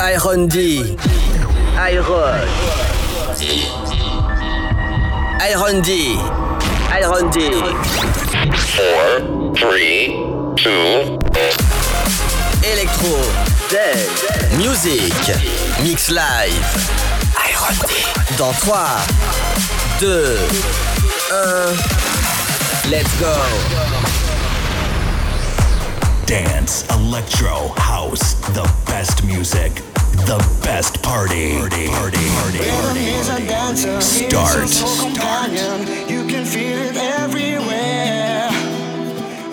Iron D. Iron. Iron D. Iron D. Four, three, two. Electro. Dance. Music. Mix live. Iron D. Dans 3, 2, 1. Let's go. Dance, electro, house, the best music, the best party. Party, party, party, party. Start. You can feel it everywhere.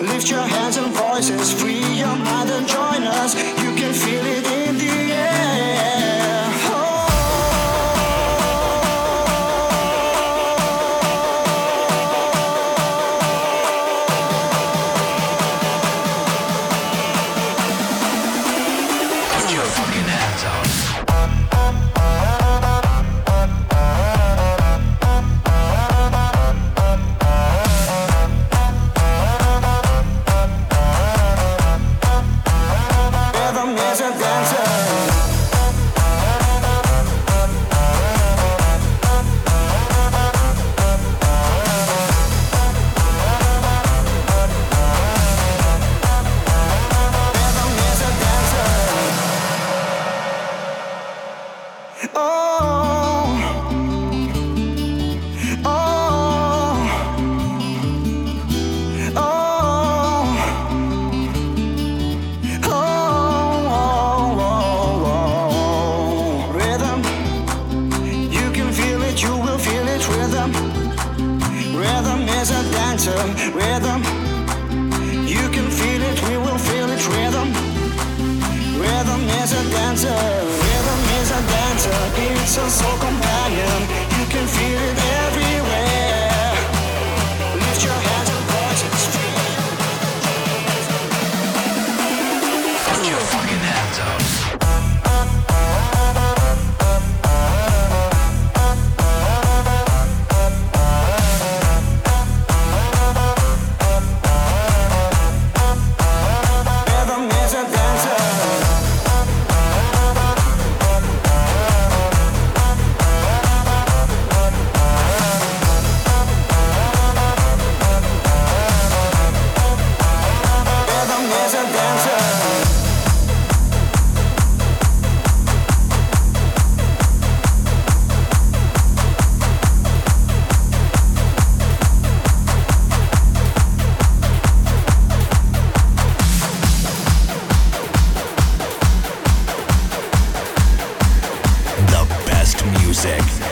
Lift your hands and voices, free your mind and join us. You sick.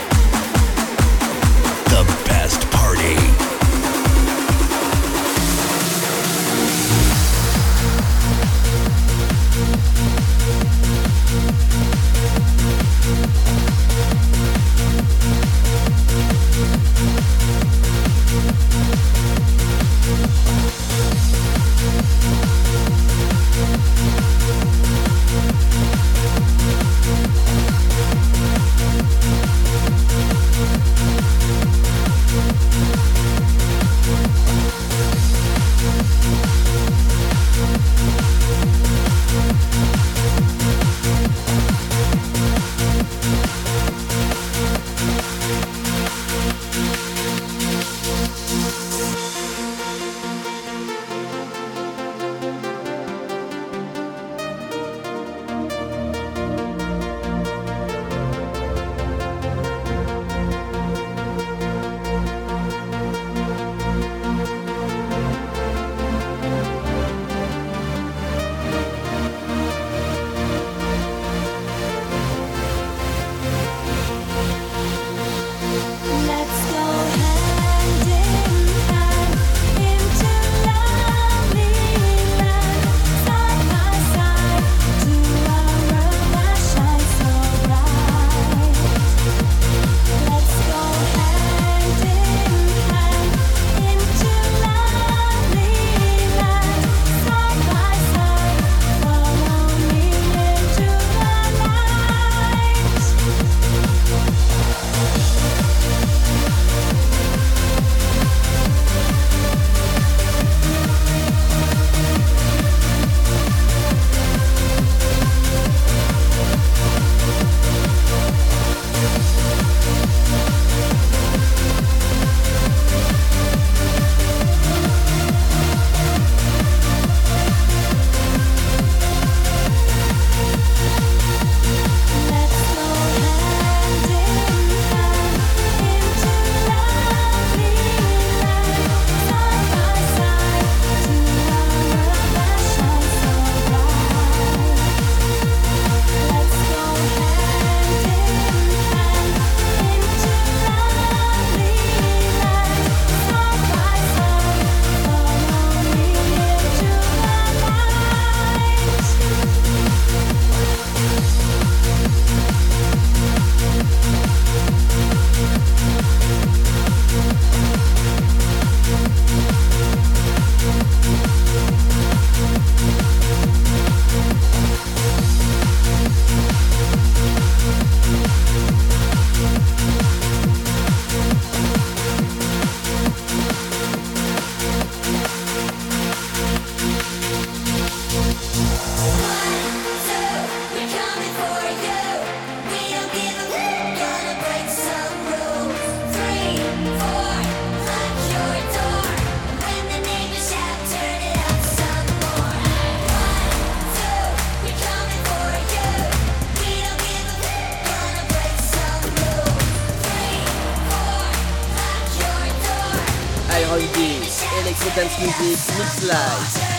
Holidays, Electro Dance Music, Mix Live.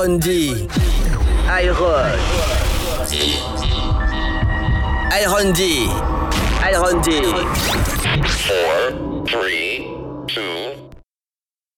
iHondi. iHondi. iHondi. iHondi. Four, three,